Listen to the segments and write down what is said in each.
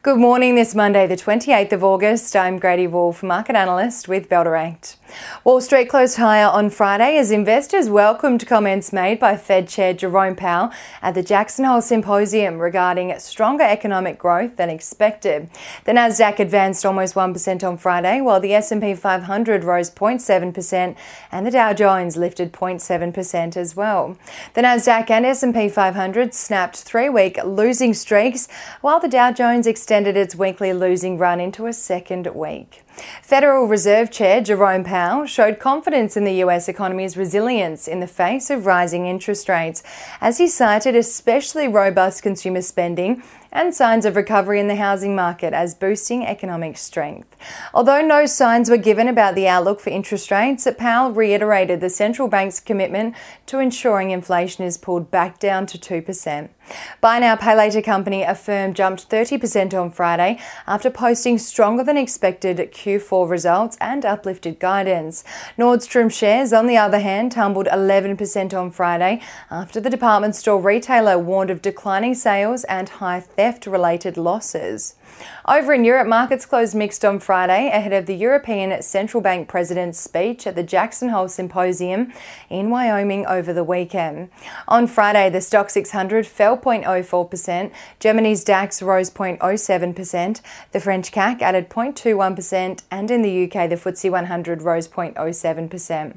Good morning this Monday, the 28th of August. I'm Grady Wulff, market analyst with Bell Direct. Wall Street closed higher on Friday as investors welcomed comments made by Fed Chair Jerome Powell at the Jackson Hole Symposium regarding stronger economic growth than expected. The Nasdaq advanced almost 1% on Friday, while the S&P 500 rose 0.7% and the Dow Jones lifted 0.7% as well. The Nasdaq and S&P 500 snapped three-week losing streaks, while the Dow Jones extended its weekly losing run into a second week. Federal Reserve Chair Jerome Powell showed confidence in the US economy's resilience in the face of rising interest rates, as he cited especially robust consumer spending and signs of recovery in the housing market as boosting economic strength. Although no signs were given about the outlook for interest rates, Powell reiterated the central bank's commitment to ensuring inflation is pulled back down to 2%. Buy now, pay later company Affirm jumped 30% on Friday after posting stronger than expected Q4 results and uplifted guidance. Nordstrom shares, on the other hand, tumbled 11% on Friday after the department store retailer warned of declining sales and high theft related losses. Over in Europe, markets closed mixed on Friday ahead of the European Central Bank President's speech at the Jackson Hole Symposium in Wyoming over the weekend. On Friday, the Stoxx 600 fell 0.04%, Germany's DAX rose 0.07%, the French CAC added 0.21%, and in the UK, the FTSE 100 rose 0.07%.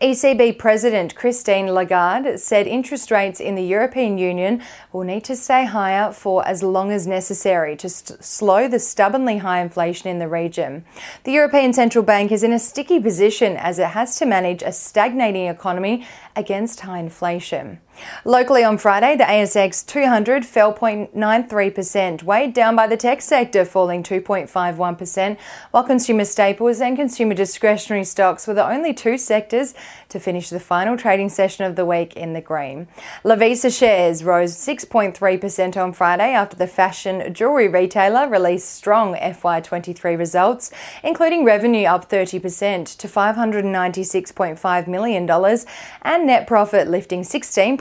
ECB President Christine Lagarde said interest rates in the European Union will need to stay higher for as long as necessary to st- slow the stubbornly high inflation in the region. The European Central Bank is in a sticky position as it has to manage a stagnating economy against high inflation. Locally on Friday, the ASX 200 fell 0.93%, weighed down by the tech sector falling 2.51%, while consumer staples and consumer discretionary stocks were the only two sectors to finish the final trading session of the week in the green. Lovisa shares rose 6.3% on Friday after the fashion jewellery retailer released strong FY23 results, including revenue up 30% to $596.5 million and net profit lifting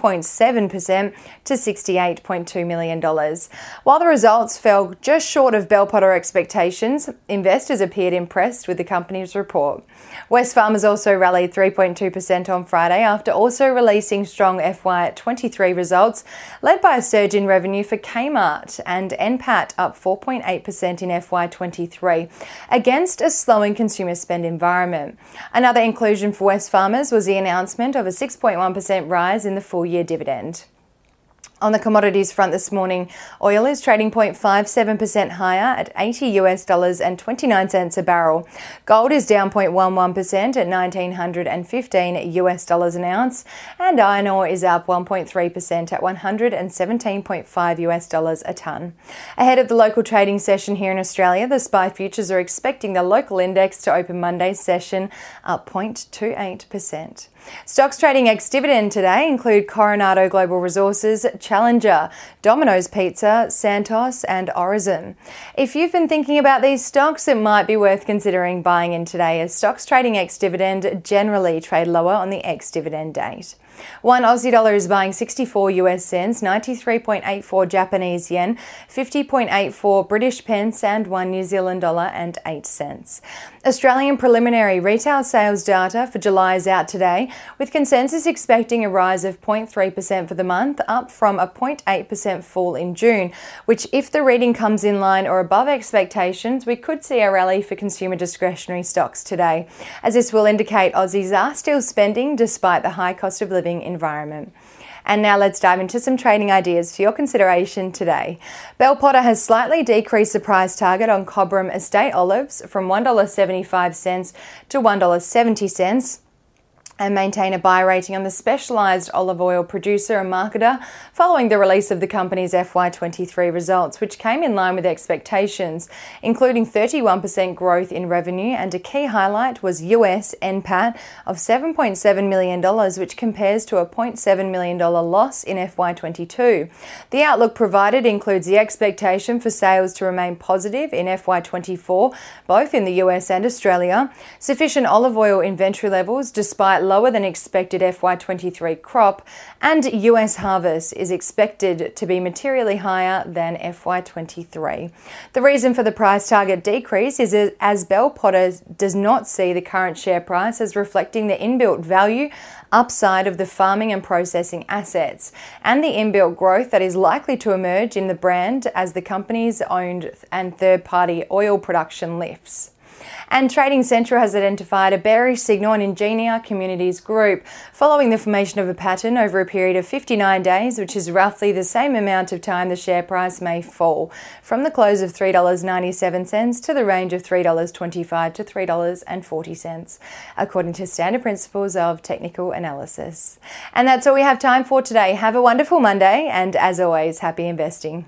16.7% to $68.2 million. While the results fell just short of Bell Potter expectations, investors appeared impressed with the company's report. Wesfarmers also rallied 3.2% on Friday after also releasing strong FY23 results, led by a surge in revenue for Kmart and NPAT up 4.8% in FY23 against a slowing consumer spend environment. Another inclusion for Wesfarmers was the announcement of a 6.1% rise in the full year dividend. On the commodities front this morning, oil is trading 0.57% higher at 80 US dollars and 29 cents a barrel. Gold is down 0.11% at 1915 US dollars an ounce, and iron ore is up 1.3% at 117.5 US dollars a ton. Ahead of the local trading session here in Australia, the SPI futures are expecting the local index to open Monday's session up 0.28%. Stocks trading ex dividend today include Coronado Global Resources, Challenger, Domino's Pizza, Santos, and Origin. If you've been thinking about these stocks, it might be worth considering buying in today as stocks trading ex dividend generally trade lower on the ex dividend date. One Aussie dollar is buying 64 US cents, 93.84 Japanese yen, 50.84 British pence, and one New Zealand dollar and 8 cents. Australian preliminary retail sales data for July is out today, with consensus expecting a rise of 0.3% for the month, up from a 0.8% fall in June, which, if the reading comes in line or above expectations, we could see a rally for consumer discretionary stocks today, as this will indicate Aussies are still spending despite the high cost of living living environment. And now let's dive into some trading ideas for your consideration today. Bell Potter has slightly decreased the price target on Cobram Estate olives from $1.75 to $1.70 and maintain a buy rating. On the specialised olive oil producer and marketer following the release of the company's FY23 results, which came in line with expectations, including 31% growth in revenue, and a key highlight was US NPAT of $7.7 million, which compares to a $0.7 million loss in FY22. The outlook provided includes the expectation for sales to remain positive in FY24, both in the US and Australia, sufficient olive oil inventory levels despite lower than expected FY23 crop, and US harvest is expected to be materially higher than FY23. The reason for the price target decrease is as Bell Potter does not see the current share price as reflecting the inbuilt value upside of the farming and processing assets and the inbuilt growth that is likely to emerge in the brand as the company's owned and third party oil production lifts. And Trading Central has identified a bearish signal in Ingenia Communities Group following the formation of a pattern over a period of 59 days, which is roughly the same amount of time the share price may fall from the close of $3.97 to the range of $3.25 to $3.40, according to standard principles of technical analysis. And that's all we have time for today. Have a wonderful Monday, and as always, happy investing.